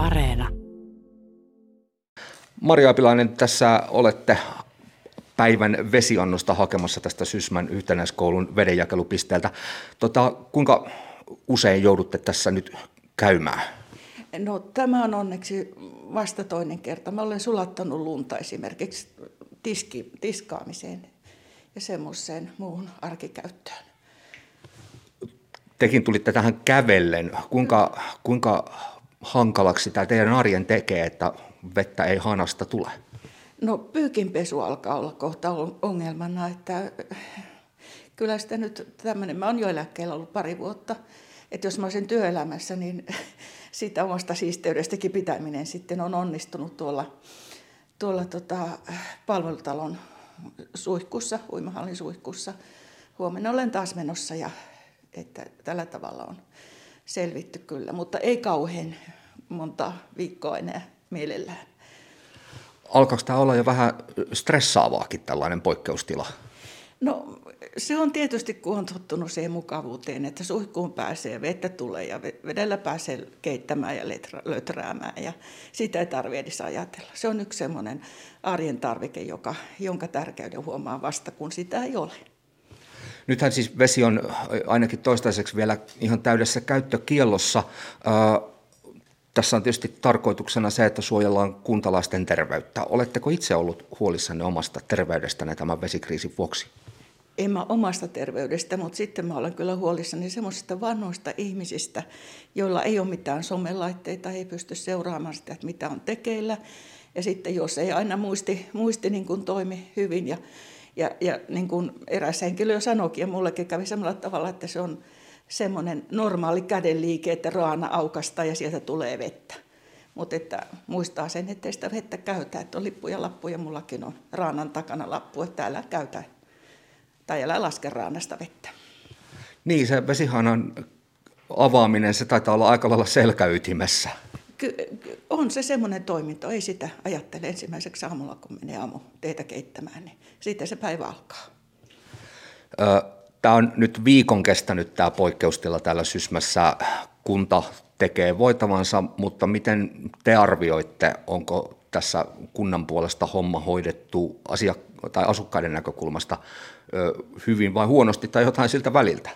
Areena. Maria Apilainen, tässä olette päivän vesiannosta hakemassa tästä Sysmän yhtenäiskoulun vedenjakelupisteeltä. Tota, kuinka usein joudutte tässä nyt käymään? No tämä on onneksi vasta toinen kerta. Mä olen sulattanut lunta esimerkiksi tiski, tiskaamiseen ja semmoiseen muuhun arkikäyttöön. Tekin tulitte tähän kävellen. Kuinka, kuinka hankalaksi tämä teidän arjen tekee, että vettä ei hanasta tule? No pyykinpesu alkaa olla kohta ongelmana, että kyllä sitä nyt tämmöinen, mä oon jo eläkkeellä ollut pari vuotta, että jos mä olisin työelämässä, niin siitä omasta siisteydestäkin pitäminen sitten on onnistunut tuolla, tuolla tota, palvelutalon suihkussa, uimahallin suihkussa. Huomenna olen taas menossa ja että tällä tavalla on selvitty kyllä, mutta ei kauhean monta viikkoa enää mielellään. Alkaako tämä olla jo vähän stressaavaakin tällainen poikkeustila? No se on tietysti, kun on tottunut siihen mukavuuteen, että suihkuun pääsee, vettä tulee ja vedellä pääsee keittämään ja löträämään ja sitä ei tarvitse edes ajatella. Se on yksi semmoinen arjen tarvike, joka, jonka tärkeyden huomaa vasta, kun sitä ei ole. Nythän siis vesi on ainakin toistaiseksi vielä ihan täydessä käyttökiellossa. Tässä on tietysti tarkoituksena se, että suojellaan kuntalaisten terveyttä. Oletteko itse ollut huolissanne omasta terveydestänne tämän vesikriisin vuoksi? En mä omasta terveydestä, mutta sitten mä olen kyllä huolissani semmoisista vanhoista ihmisistä, joilla ei ole mitään somelaitteita, ei pysty seuraamaan sitä, että mitä on tekeillä. Ja sitten jos ei aina muisti, muisti niin kuin toimi hyvin ja, ja, ja niin kuin eräs henkilö jo sanoikin, ja mullekin kävi samalla tavalla, että se on semmoinen normaali kädenliike, että raana aukasta ja sieltä tulee vettä. Mutta että muistaa sen, ettei sitä vettä käytä, että on lippuja lappuja, mullakin on raanan takana lappu, että älä käytä tai älä laske raanasta vettä. Niin, se vesihanan avaaminen, se taitaa olla aika lailla selkäytimessä. Ky- on se semmoinen toiminto, ei sitä ajattele ensimmäiseksi aamulla, kun menee aamu teitä keittämään, niin sitten se päivä alkaa. Tämä on nyt viikon kestänyt tämä poikkeustila täällä Sysmässä. Kunta tekee voitavansa, mutta miten te arvioitte, onko tässä kunnan puolesta homma hoidettu asia, tai asukkaiden näkökulmasta hyvin vai huonosti tai jotain siltä väliltä?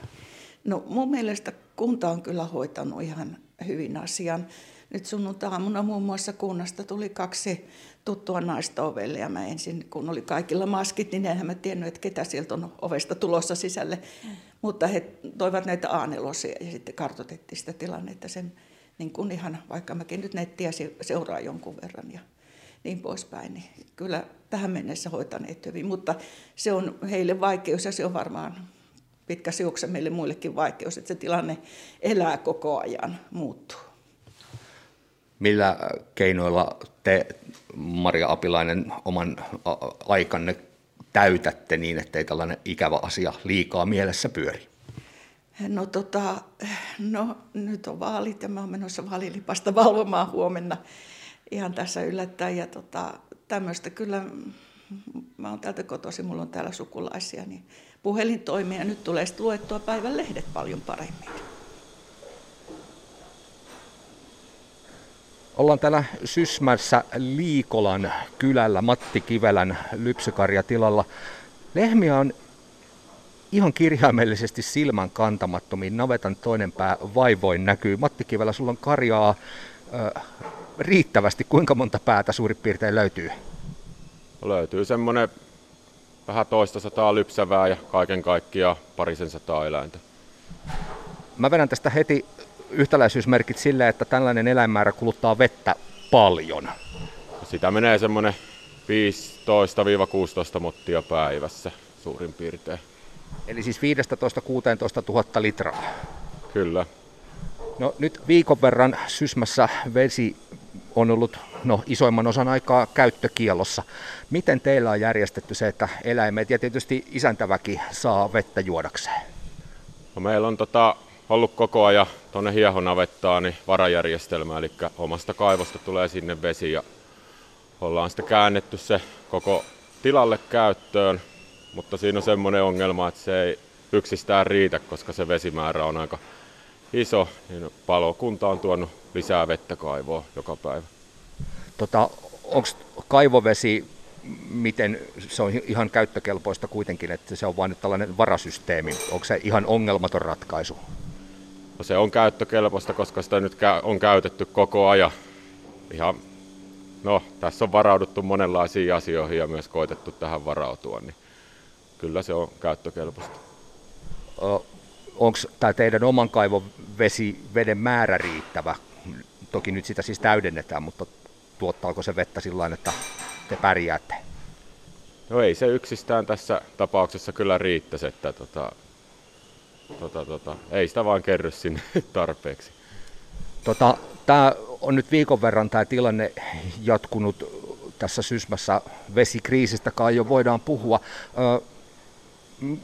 No mun mielestä kunta on kyllä hoitanut ihan hyvin asian. Nyt sunnuntaamuna muun muassa kunnasta tuli kaksi tuttua naista ovelle ja mä ensin, kun oli kaikilla maskit, niin enhän mä tiennyt, että ketä sieltä on ovesta tulossa sisälle. Mm. Mutta he toivat näitä aanelosia ja sitten kartoitettiin sitä tilannetta sen niin kuin ihan, vaikka mäkin nyt nettiä seuraa jonkun verran ja niin poispäin, niin kyllä tähän mennessä hoitaneet hyvin, mutta se on heille vaikeus ja se on varmaan pitkä juokse meille muillekin vaikeus, että se tilanne elää koko ajan, muuttuu. Millä keinoilla te, Maria Apilainen, oman aikanne täytätte niin, ettei tällainen ikävä asia liikaa mielessä pyöri? No, tota, no nyt on vaalit ja mä oon menossa vaalilipasta valvomaan huomenna ihan tässä yllättäen. Ja tota, tämmöistä kyllä, mä oon täältä kotosi, mulla on täällä sukulaisia, niin puhelin toimii ja nyt tulee luettua päivän lehdet paljon paremmin. Ollaan täällä Sysmässä Liikolan kylällä Matti Kivelän lypsykarjatilalla. Lehmiä on ihan kirjaimellisesti silmän kantamattomiin. Navetan toinen pää vaivoin näkyy. Matti Kivelä, sulla on karjaa ö, riittävästi. Kuinka monta päätä suurin piirtein löytyy? Löytyy semmoinen vähän toista sataa lypsävää ja kaiken kaikkiaan parisen sataa eläintä. Mä vedän tästä heti yhtäläisyysmerkit sille, että tällainen eläinmäärä kuluttaa vettä paljon? Sitä menee semmoinen 15-16 mottia päivässä suurin piirtein. Eli siis 15-16 000 litraa? Kyllä. No nyt viikon verran Sysmässä vesi on ollut no, isoimman osan aikaa käyttökielossa. Miten teillä on järjestetty se, että eläimet ja tietysti isäntäväki saa vettä juodakseen? No, meillä on tota, ollut koko ajan tuonne hiehonavettaan niin varajärjestelmä, eli omasta kaivosta tulee sinne vesi ja ollaan sitten käännetty se koko tilalle käyttöön, mutta siinä on semmoinen ongelma, että se ei yksistään riitä, koska se vesimäärä on aika iso, niin palokunta on tuonut lisää vettä kaivoa joka päivä. Tota, Onko kaivovesi, miten se on ihan käyttökelpoista kuitenkin, että se on vain tällainen varasysteemi? Onko se ihan ongelmaton ratkaisu? No se on käyttökelpoista, koska sitä nyt on käytetty koko ajan. Ihan, no, tässä on varauduttu monenlaisiin asioihin ja myös koitettu tähän varautua, niin kyllä se on käyttökelpoista. Onko tämä teidän oman kaivon vesi, veden määrä riittävä? Toki nyt sitä siis täydennetään, mutta tuottaako se vettä sillä että te pärjäätte? No ei se yksistään tässä tapauksessa kyllä riittäisi, että tota, tota, tota, ei sitä vaan kerry sinne tarpeeksi. Tota, tämä on nyt viikon verran tämä tilanne jatkunut tässä Sysmässä vesikriisistä kai jo voidaan puhua. Ö,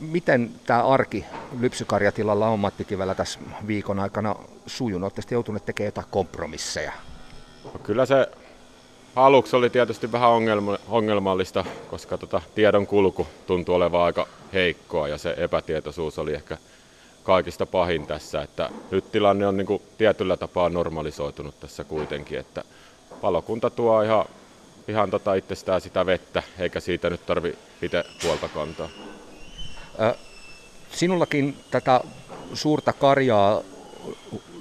miten tämä arki lypsykarjatilalla on Matti Kivellä tässä viikon aikana sujunut? Olette joutuneet tekemään jotain kompromisseja? No kyllä se aluksi oli tietysti vähän ongelma, ongelmallista, koska tota, tiedon kulku tuntui olevan aika heikkoa ja se epätietoisuus oli ehkä kaikista pahin tässä. Että nyt tilanne on niin kuin tietyllä tapaa normalisoitunut tässä kuitenkin, että palokunta tuo ihan, ihan tota itsestään sitä vettä, eikä siitä nyt tarvi itse puolta kantaa. Sinullakin tätä suurta karjaa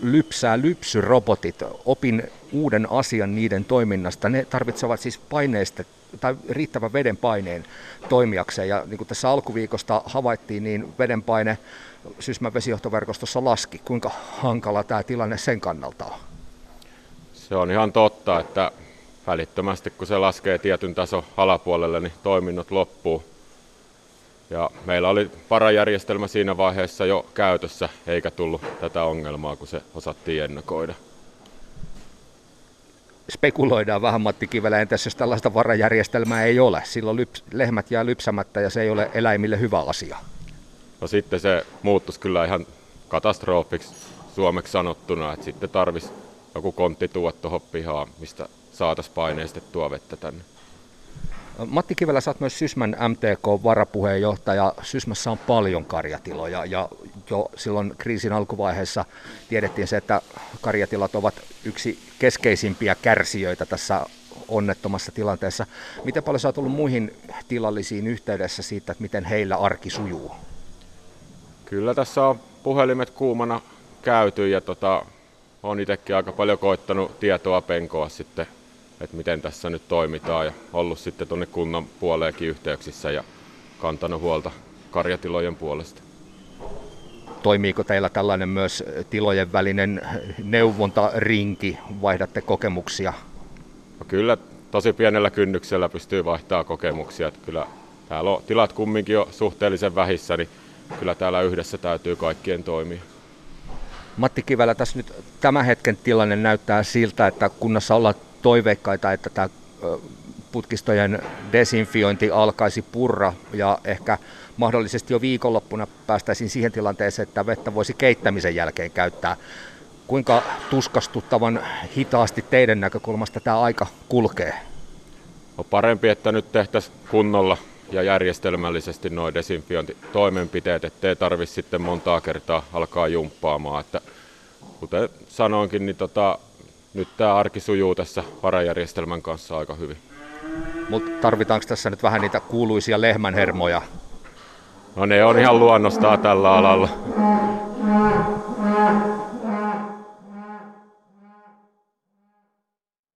lypsää lypsyrobotit. Opin uuden asian niiden toiminnasta. Ne tarvitsevat siis paineista tai riittävän veden paineen toimijakseen. Ja niin kuin tässä alkuviikosta havaittiin, niin veden paine Sysmän vesijohtoverkostossa laski. Kuinka hankala tämä tilanne sen kannalta on? Se on ihan totta, että välittömästi kun se laskee tietyn tason alapuolelle, niin toiminnot loppuu. Ja meillä oli parajärjestelmä siinä vaiheessa jo käytössä, eikä tullut tätä ongelmaa, kun se osattiin ennakoida. Spekuloidaan vähän Matti Kivelä, entäs jos tällaista varajärjestelmää ei ole? Silloin lyps, lehmät jää lypsämättä ja se ei ole eläimille hyvä asia. No sitten se muuttuisi kyllä ihan katastrofiksi suomeksi sanottuna, että sitten tarvisi joku kontti tuoda tuohon pihaan, mistä saataisiin paineistettua vettä tänne. Matti Kivelä, sä oot myös Sysmän MTK-varapuheenjohtaja. Sysmässä on paljon karjatiloja ja jo silloin kriisin alkuvaiheessa tiedettiin se, että karjatilat ovat yksi keskeisimpiä kärsijöitä tässä onnettomassa tilanteessa. Miten paljon sä oot ollut muihin tilallisiin yhteydessä siitä, että miten heillä arki sujuu? Kyllä tässä on puhelimet kuumana käyty ja tota, on itsekin aika paljon koittanut tietoa penkoa sitten että miten tässä nyt toimitaan ja ollut sitten tuonne kunnan puoleenkin yhteyksissä ja kantanut huolta karjatilojen puolesta. Toimiiko teillä tällainen myös tilojen välinen neuvontarinki? Vaihdatte kokemuksia? No kyllä tosi pienellä kynnyksellä pystyy vaihtaa kokemuksia. Että kyllä täällä on tilat kumminkin jo suhteellisen vähissä, niin kyllä täällä yhdessä täytyy kaikkien toimia. Matti Kivälä, tässä nyt tämän hetken tilanne näyttää siltä, että kunnassa ollaan toiveikkaita, että tämä putkistojen desinfiointi alkaisi purra ja ehkä mahdollisesti jo viikonloppuna päästäisiin siihen tilanteeseen, että vettä voisi keittämisen jälkeen käyttää. Kuinka tuskastuttavan hitaasti teidän näkökulmasta tämä aika kulkee? On parempi, että nyt tehtäisiin kunnolla ja järjestelmällisesti nuo desinfiointitoimenpiteet, ettei tarvitse sitten montaa kertaa alkaa jumppaamaan. Että kuten sanoinkin, niin tota, nyt tämä arki sujuu tässä varajärjestelmän kanssa aika hyvin. Mutta tarvitaanko tässä nyt vähän niitä kuuluisia lehmänhermoja? No ne on ihan luonnostaan tällä alalla.